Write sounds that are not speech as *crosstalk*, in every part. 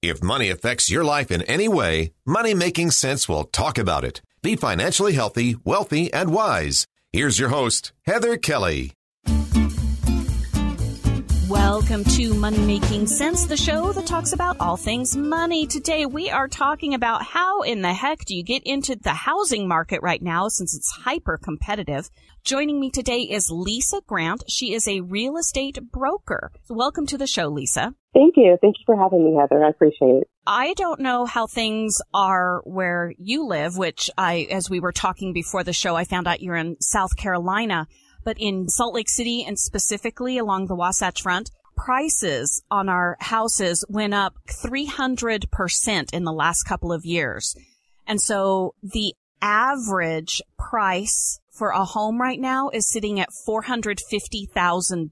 If money affects your life in any way, Money Making Sense will talk about it. Be financially healthy, wealthy, and wise. Here's your host, Heather Kelly. Welcome to Money Making Sense, the show that talks about all things money. Today we are talking about how in the heck do you get into the housing market right now since it's hyper competitive. Joining me today is Lisa Grant. She is a real estate broker. So welcome to the show, Lisa. Thank you. Thank you for having me, Heather. I appreciate it. I don't know how things are where you live, which I, as we were talking before the show, I found out you're in South Carolina but in Salt Lake City and specifically along the Wasatch Front, prices on our houses went up 300% in the last couple of years. And so the average price for a home right now is sitting at $450,000.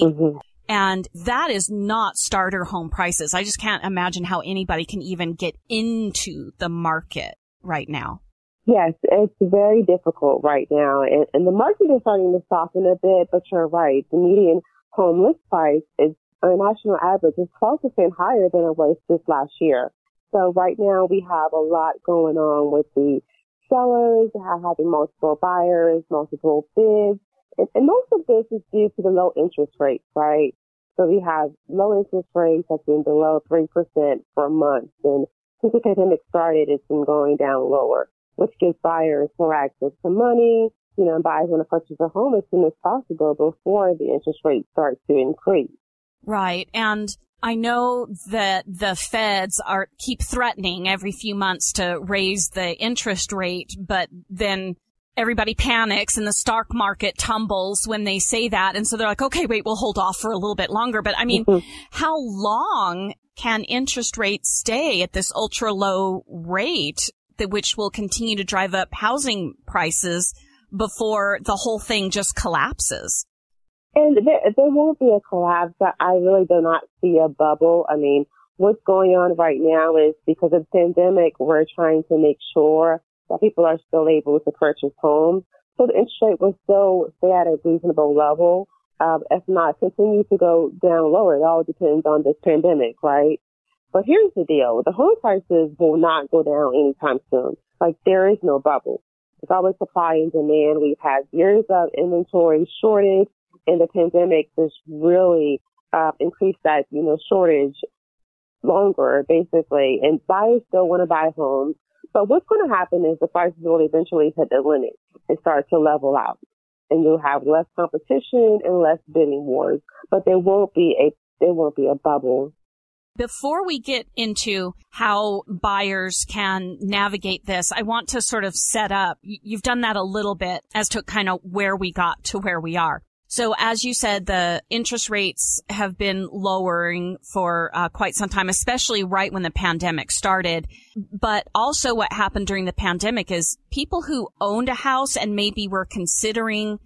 Mm-hmm. And that is not starter home prices. I just can't imagine how anybody can even get into the market right now. Yes, it's very difficult right now. And, and the market is starting to soften a bit, but you're right. The median home list price is a national average is 12% higher than it was this last year. So right now we have a lot going on with the sellers having multiple buyers, multiple bids. And, and most of this is due to the low interest rates, right? So we have low interest rates that's been below 3% for months. And since the pandemic started, it's been going down lower which gives buyers more access to money. You know, buyers want to purchase a home as soon as possible before the interest rate starts to increase. Right. And I know that the feds are keep threatening every few months to raise the interest rate, but then everybody panics and the stock market tumbles when they say that. And so they're like, okay, wait, we'll hold off for a little bit longer. But I mean, mm-hmm. how long can interest rates stay at this ultra low rate that which will continue to drive up housing prices before the whole thing just collapses. And there, there won't be a collapse. I really do not see a bubble. I mean, what's going on right now is because of the pandemic, we're trying to make sure that people are still able to purchase homes. So the interest rate will still stay at a reasonable level. Uh, if not, continue to go down lower. It all depends on this pandemic, right? But here's the deal. The home prices will not go down anytime soon. Like there is no bubble. It's always supply and demand. We've had years of inventory shortage and the pandemic just really uh, increased that, you know, shortage longer basically. And buyers still want to buy homes. But what's going to happen is the prices will eventually hit the limit and start to level out. And you'll have less competition and less bidding wars. But there won't be a there won't be a bubble before we get into how buyers can navigate this, I want to sort of set up, you've done that a little bit as to kind of where we got to where we are. So as you said, the interest rates have been lowering for uh, quite some time, especially right when the pandemic started. But also what happened during the pandemic is people who owned a house and maybe were considering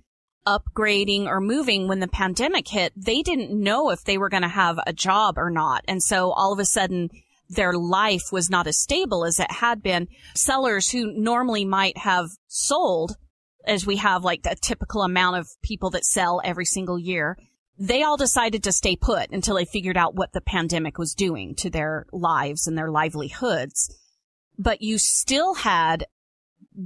upgrading or moving when the pandemic hit, they didn't know if they were going to have a job or not. And so all of a sudden, their life was not as stable as it had been. Sellers who normally might have sold, as we have like a typical amount of people that sell every single year, they all decided to stay put until they figured out what the pandemic was doing to their lives and their livelihoods. But you still had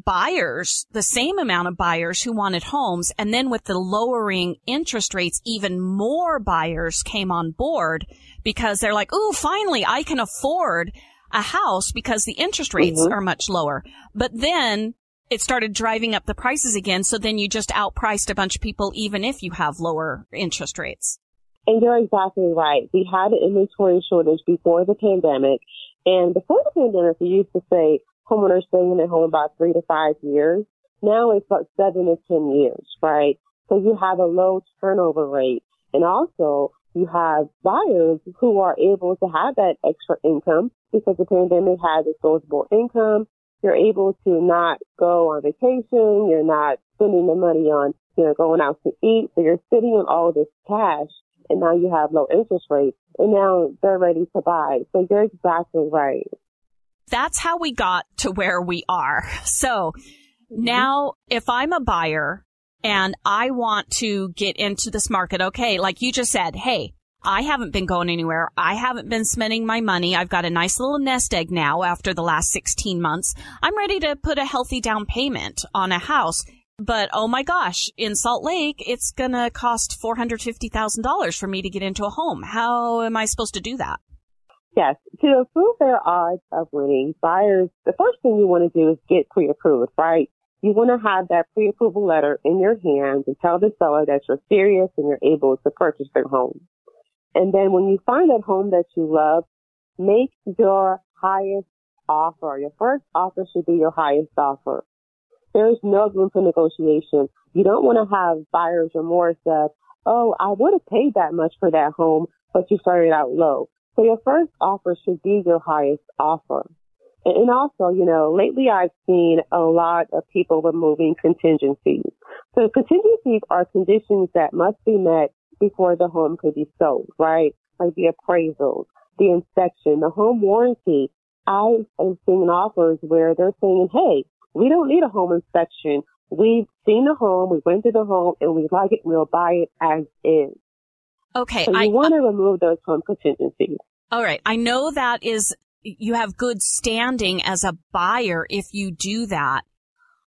buyers, the same amount of buyers who wanted homes. And then with the lowering interest rates, even more buyers came on board because they're like, oh, finally I can afford a house because the interest rates mm-hmm. are much lower. But then it started driving up the prices again. So then you just outpriced a bunch of people, even if you have lower interest rates. And you're exactly right. We had an inventory shortage before the pandemic. And before the pandemic, we used to say, homeowners staying at home about three to five years. Now it's about seven to 10 years, right? So you have a low turnover rate. And also you have buyers who are able to have that extra income because the pandemic has disposable income. You're able to not go on vacation. You're not spending the money on, you know, going out to eat. So you're sitting on all this cash and now you have low interest rates and now they're ready to buy. So you're exactly right. That's how we got to where we are. So mm-hmm. now if I'm a buyer and I want to get into this market, okay, like you just said, hey, I haven't been going anywhere. I haven't been spending my money. I've got a nice little nest egg now after the last 16 months. I'm ready to put a healthy down payment on a house. But oh my gosh, in Salt Lake, it's gonna cost $450,000 for me to get into a home. How am I supposed to do that? Yes, to improve their odds of winning, buyers, the first thing you want to do is get pre-approved, right? You want to have that pre-approval letter in your hands and tell the seller that you're serious and you're able to purchase their home. And then when you find that home that you love, make your highest offer. Your first offer should be your highest offer. There is no room for negotiation. You don't want to have buyer's remorse of, oh, I would have paid that much for that home, but you started out low. So your first offer should be your highest offer. And also, you know, lately I've seen a lot of people removing contingencies. So contingencies are conditions that must be met before the home could be sold, right? Like the appraisals, the inspection, the home warranty. I am seeing offers where they're saying, hey, we don't need a home inspection. We've seen the home, we went to the home, and we like it, we'll buy it as is. Okay. So you I, want to remove those home contingencies. All right. I know that is, you have good standing as a buyer if you do that,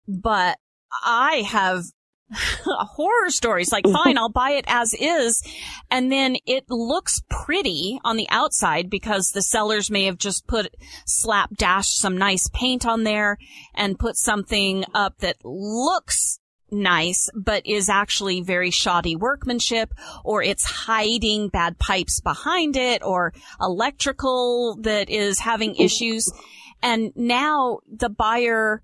but I have *laughs* horror stories like *laughs* fine i'll buy it as is and then it looks pretty on the outside because the sellers may have just put slap dash some nice paint on there and put something up that looks nice, but is actually very shoddy workmanship, or it's hiding bad pipes behind it, or electrical that is having issues. And now the buyer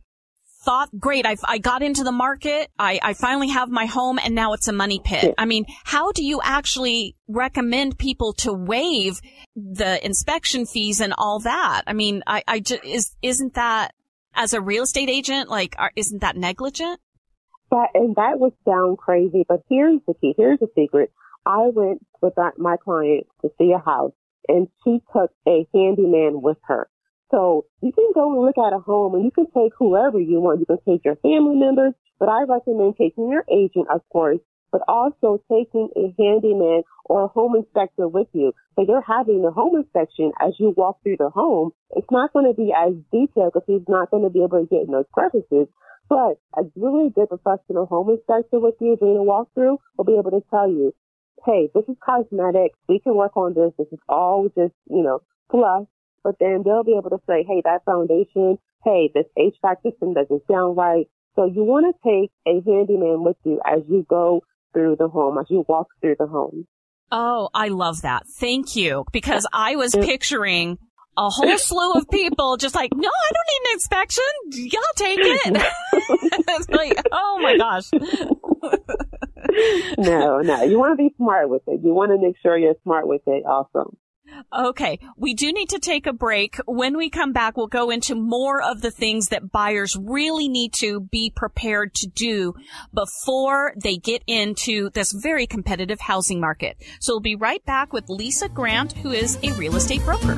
thought, great, I, I got into the market. I, I finally have my home and now it's a money pit. I mean, how do you actually recommend people to waive the inspection fees and all that? I mean, I, I just, is, isn't that as a real estate agent, like, are, isn't that negligent? That, and that would sound crazy, but here's the key. Here's the secret. I went with my client to see a house and she took a handyman with her. So you can go and look at a home and you can take whoever you want. You can take your family members, but I recommend taking your agent, of course, but also taking a handyman or a home inspector with you. So you're having the home inspection as you walk through the home. It's not going to be as detailed because he's not going to be able to get in those crevices. But a really good professional home inspector with you doing a walkthrough will be able to tell you, hey, this is cosmetic. We can work on this. This is all just, you know, fluff but then they'll be able to say, hey, that foundation, hey, this HVAC system doesn't sound right. So you want to take a handyman with you as you go through the home, as you walk through the home. Oh, I love that. Thank you. Because I was picturing a whole *laughs* slew of people just like, no, I don't need an inspection. Y'all take *laughs* it. *laughs* it's like, oh my gosh. *laughs* no, no. You want to be smart with it. You want to make sure you're smart with it also. Okay. We do need to take a break. When we come back, we'll go into more of the things that buyers really need to be prepared to do before they get into this very competitive housing market. So we'll be right back with Lisa Grant, who is a real estate broker.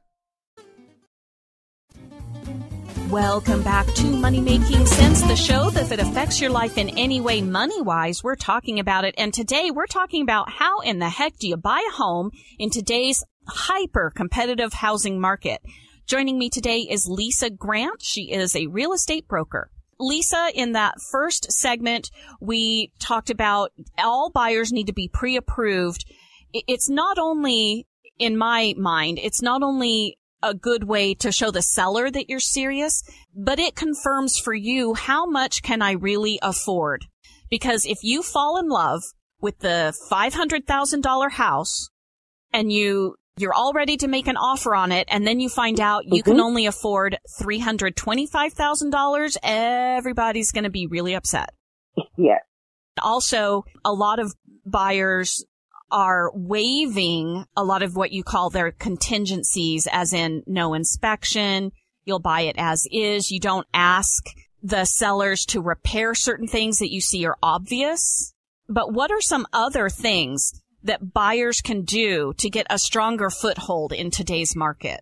Welcome back to Money Making Sense, the show that if it affects your life in any way money wise, we're talking about it. And today we're talking about how in the heck do you buy a home in today's hyper competitive housing market. Joining me today is Lisa Grant. She is a real estate broker. Lisa, in that first segment, we talked about all buyers need to be pre-approved. It's not only, in my mind, it's not only a good way to show the seller that you're serious, but it confirms for you how much can I really afford? Because if you fall in love with the $500,000 house and you you're all ready to make an offer on it and then you find out you mm-hmm. can only afford $325,000, everybody's going to be really upset. Yes. Also, a lot of buyers are waiving a lot of what you call their contingencies as in no inspection. You'll buy it as is. You don't ask the sellers to repair certain things that you see are obvious. But what are some other things that buyers can do to get a stronger foothold in today's market?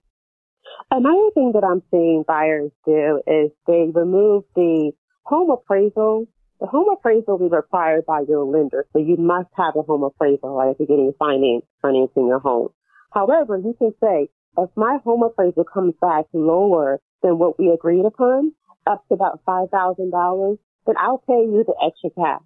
Another thing that I'm seeing buyers do is they remove the home appraisal. The home appraisal will be required by your lender, so you must have a home appraisal right, if you're getting finance, financing your home. However, you can say, if my home appraisal comes back lower than what we agreed upon, up to about $5,000, then I'll pay you the extra cash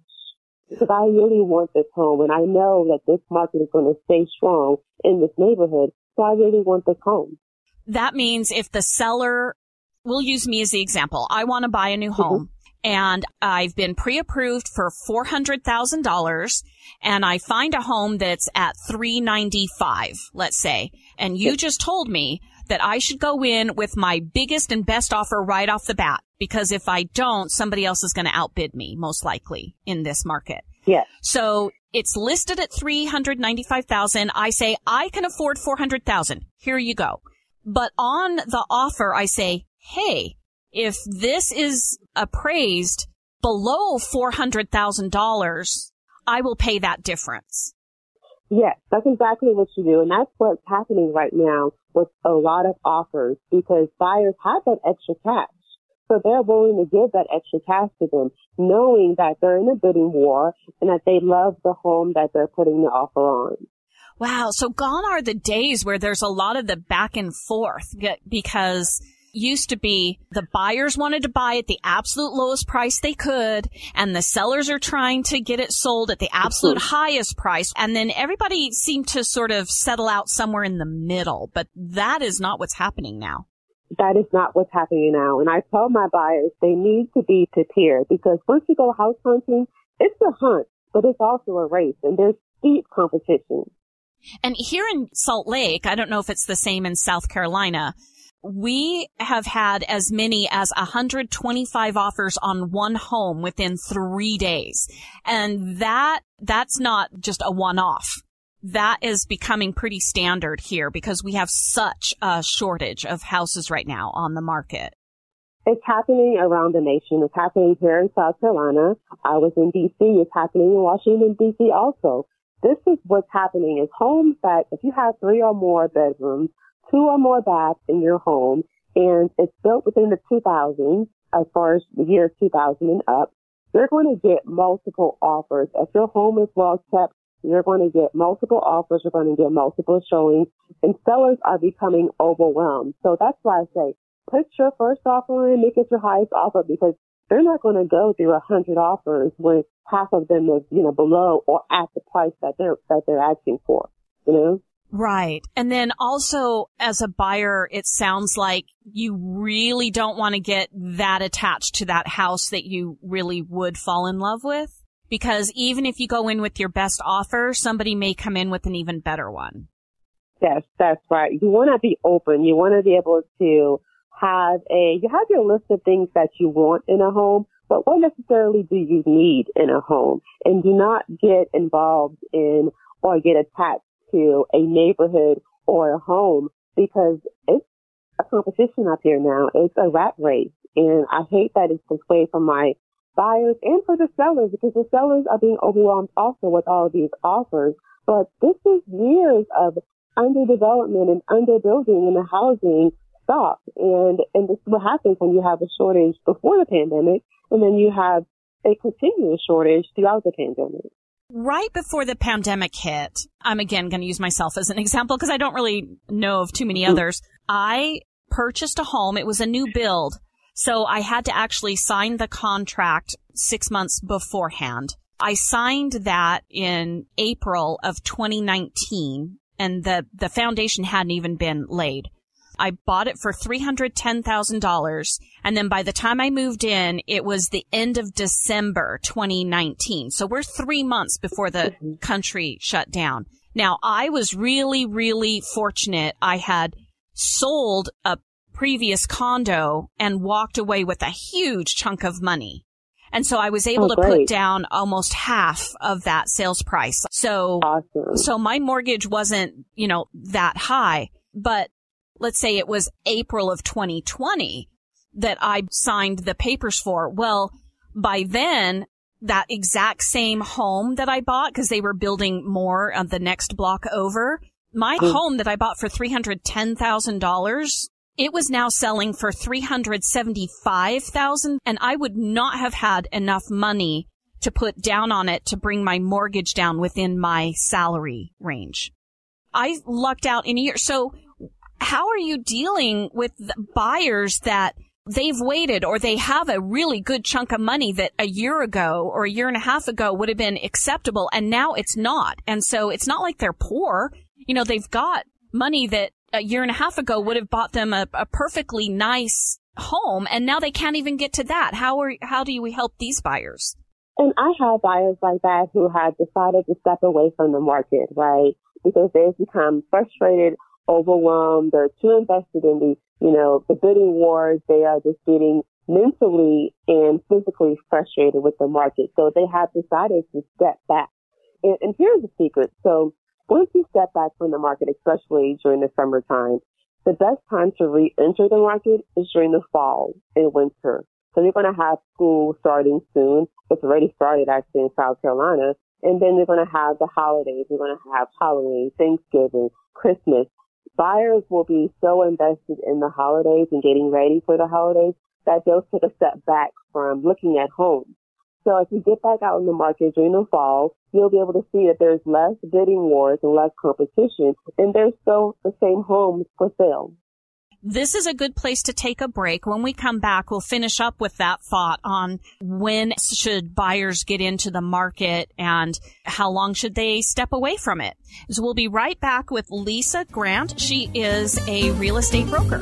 because I really want this home and I know that this market is going to stay strong in this neighborhood. So I really want this home. That means if the seller, we'll use me as the example. I want to buy a new mm-hmm. home. Mm-hmm. And I've been pre-approved for $400,000 and I find a home that's at 395, let's say. And you just told me that I should go in with my biggest and best offer right off the bat because if I don't, somebody else is going to outbid me, most likely, in this market. Yes. So it's listed at 395,000. I say, I can afford 400,000. Here you go. But on the offer, I say, hey, if this is appraised below $400,000, I will pay that difference. Yes, that's exactly what you do. And that's what's happening right now with a lot of offers because buyers have that extra cash. So they're willing to give that extra cash to them, knowing that they're in a bidding war and that they love the home that they're putting the offer on. Wow. So gone are the days where there's a lot of the back and forth because used to be the buyers wanted to buy at the absolute lowest price they could and the sellers are trying to get it sold at the absolute highest price and then everybody seemed to sort of settle out somewhere in the middle but that is not what's happening now that is not what's happening now. And I tell my buyers they need to be prepared because once you go house hunting, it's a hunt, but it's also a race and there's steep competition. And here in Salt Lake, I don't know if it's the same in South Carolina, we have had as many as 125 offers on one home within three days. And that, that's not just a one off that is becoming pretty standard here because we have such a shortage of houses right now on the market. It's happening around the nation. It's happening here in South Carolina. I was in DC. It's happening in Washington DC also. This is what's happening is homes that if you have three or more bedrooms, two or more baths in your home, and it's built within the 2000s, as far as the year 2000 and up, you're going to get multiple offers. If your home is well kept, you're going to get multiple offers. You're going to get multiple showings and sellers are becoming overwhelmed. So that's why I say put your first offer in, make it your highest offer because they're not going to go through a hundred offers when half of them is, you know, below or at the price that they're, that they're asking for, you know? Right. And then also as a buyer, it sounds like you really don't want to get that attached to that house that you really would fall in love with because even if you go in with your best offer, somebody may come in with an even better one. Yes, that's right. You want to be open. You want to be able to have a, you have your list of things that you want in a home, but what necessarily do you need in a home? And do not get involved in or get attached to a neighborhood or a home because it's a competition up here now. It's a rat race. And I hate that it's away from my buyers and for the sellers because the sellers are being overwhelmed also with all of these offers. But this is years of underdevelopment and underbuilding in the housing stock. And, and this is what happens when you have a shortage before the pandemic and then you have a continuous shortage throughout the pandemic. Right before the pandemic hit, I'm again going to use myself as an example because I don't really know of too many others. I purchased a home. It was a new build So I had to actually sign the contract six months beforehand. I signed that in April of 2019 and the, the foundation hadn't even been laid. I bought it for $310,000. And then by the time I moved in, it was the end of December 2019. So we're three months before the mm-hmm. country shut down. Now I was really, really fortunate. I had sold a previous condo and walked away with a huge chunk of money. And so I was able oh, to put down almost half of that sales price. So, awesome. so my mortgage wasn't, you know, that high, but let's say it was April of 2020 that I signed the papers for. Well, by then, that exact same home that I bought, because they were building more on the next block over, my mm. home that I bought for $310,000 it was now selling for 375,000 and I would not have had enough money to put down on it to bring my mortgage down within my salary range. I lucked out in a year. So how are you dealing with buyers that they've waited or they have a really good chunk of money that a year ago or a year and a half ago would have been acceptable and now it's not. And so it's not like they're poor. You know, they've got money that a year and a half ago would have bought them a, a perfectly nice home and now they can't even get to that. How are, how do we help these buyers? And I have buyers like that who have decided to step away from the market, right? Because they've become frustrated, overwhelmed, they're too invested in the, you know, the bidding wars. They are just getting mentally and physically frustrated with the market. So they have decided to step back. And, and here's the secret. So once you step back from the market, especially during the summertime, the best time to re-enter the market is during the fall and winter. So you're going to have school starting soon. It's already started actually in South Carolina. And then they're going to have the holidays. You're going to have Halloween, Thanksgiving, Christmas. Buyers will be so invested in the holidays and getting ready for the holidays that they'll take a step back from looking at homes. So if you get back out in the market during the fall, you'll be able to see that there's less bidding wars and less competition, and there's still the same homes for sale. This is a good place to take a break. When we come back, we'll finish up with that thought on when should buyers get into the market and how long should they step away from it. So we'll be right back with Lisa Grant. She is a real estate broker.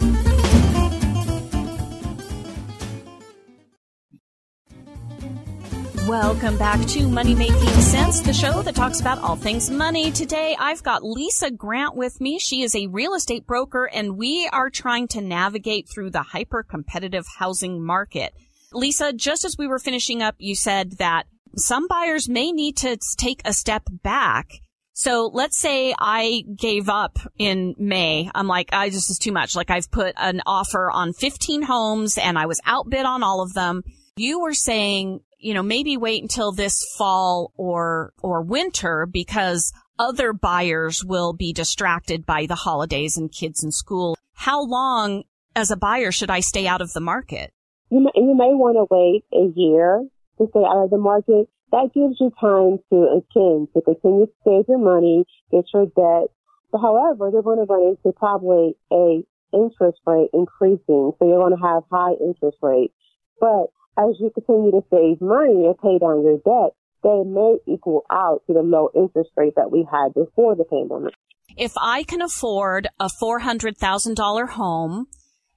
Welcome back to Money Making Sense, the show that talks about all things money. Today, I've got Lisa Grant with me. She is a real estate broker and we are trying to navigate through the hyper competitive housing market. Lisa, just as we were finishing up, you said that some buyers may need to take a step back. So let's say I gave up in May. I'm like, I just is too much. Like I've put an offer on 15 homes and I was outbid on all of them. You were saying you know, maybe wait until this fall or, or winter because other buyers will be distracted by the holidays and kids in school. How long as a buyer should I stay out of the market? You may, you may want to wait a year to stay out of the market. That gives you time to again to continue to save your money, get your debt. But however, they're going to run into probably a interest rate increasing, so you're going to have high interest rates. But as you continue to save money and pay down your debt, they may equal out to the low interest rate that we had before the pandemic. If I can afford a $400,000 home,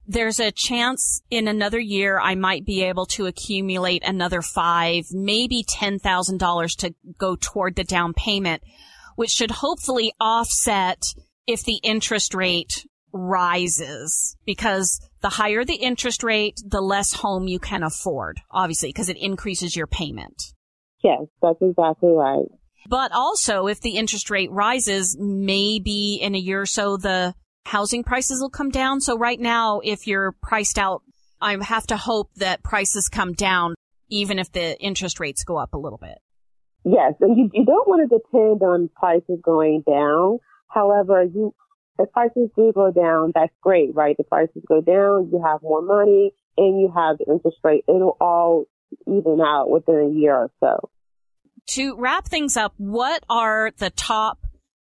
there's a chance in another year I might be able to accumulate another five, maybe $10,000 to go toward the down payment, which should hopefully offset if the interest rate rises because the higher the interest rate, the less home you can afford, obviously, because it increases your payment. Yes, that's exactly right. But also, if the interest rate rises, maybe in a year or so, the housing prices will come down. So right now, if you're priced out, I have to hope that prices come down, even if the interest rates go up a little bit. Yes, and you, you don't want to depend on prices going down. However, you the prices do go down, that's great, right? The prices go down, you have more money, and you have the interest rate. It'll all even out within a year or so. To wrap things up, what are the top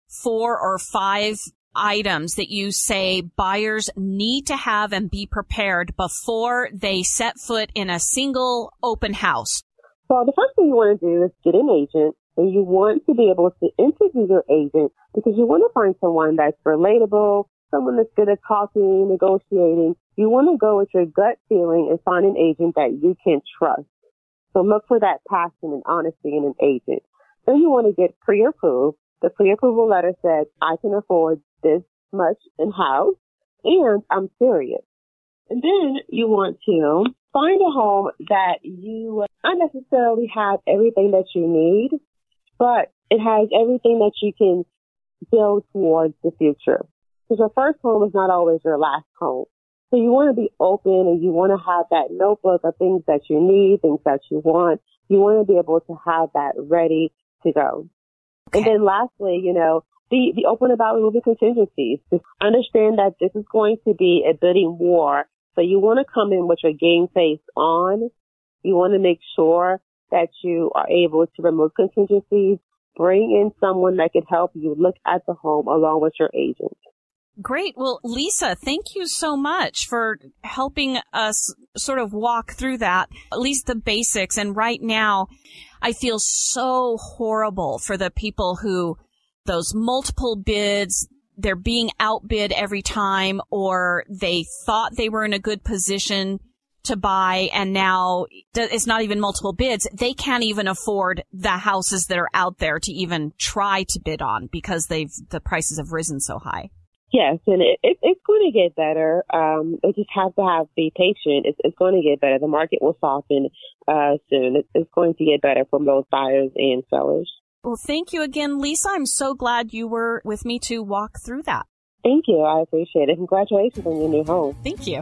four or five items that you say buyers need to have and be prepared before they set foot in a single open house? So the first thing you want to do is get an agent you want to be able to interview your agent because you want to find someone that's relatable, someone that's good at talking, negotiating. You want to go with your gut feeling and find an agent that you can trust. So look for that passion and honesty in an agent. Then you want to get pre-approved. The pre-approval letter says, I can afford this much in house and I'm serious. And then you want to find a home that you not necessarily have everything that you need, but it has everything that you can build towards the future. Because your first home is not always your last home. So you want to be open and you want to have that notebook of things that you need, things that you want. You want to be able to have that ready to go. Okay. And then lastly, you know, be, be open about removing contingencies. Just understand that this is going to be a bidding war. So you want to come in with your game face on. You want to make sure that you are able to remove contingencies. Bring in someone that can help you look at the home along with your agent. Great. Well, Lisa, thank you so much for helping us sort of walk through that, at least the basics. And right now, I feel so horrible for the people who those multiple bids, they're being outbid every time or they thought they were in a good position to buy and now it's not even multiple bids. They can't even afford the houses that are out there to even try to bid on because they've, the prices have risen so high. Yes, and it, it, it's going to get better. Um, they just have to have be patient. It's, it's going to get better. The market will soften uh, soon. It, it's going to get better for both buyers and sellers. Well, thank you again, Lisa. I'm so glad you were with me to walk through that. Thank you. I appreciate it. Congratulations on your new home. Thank you.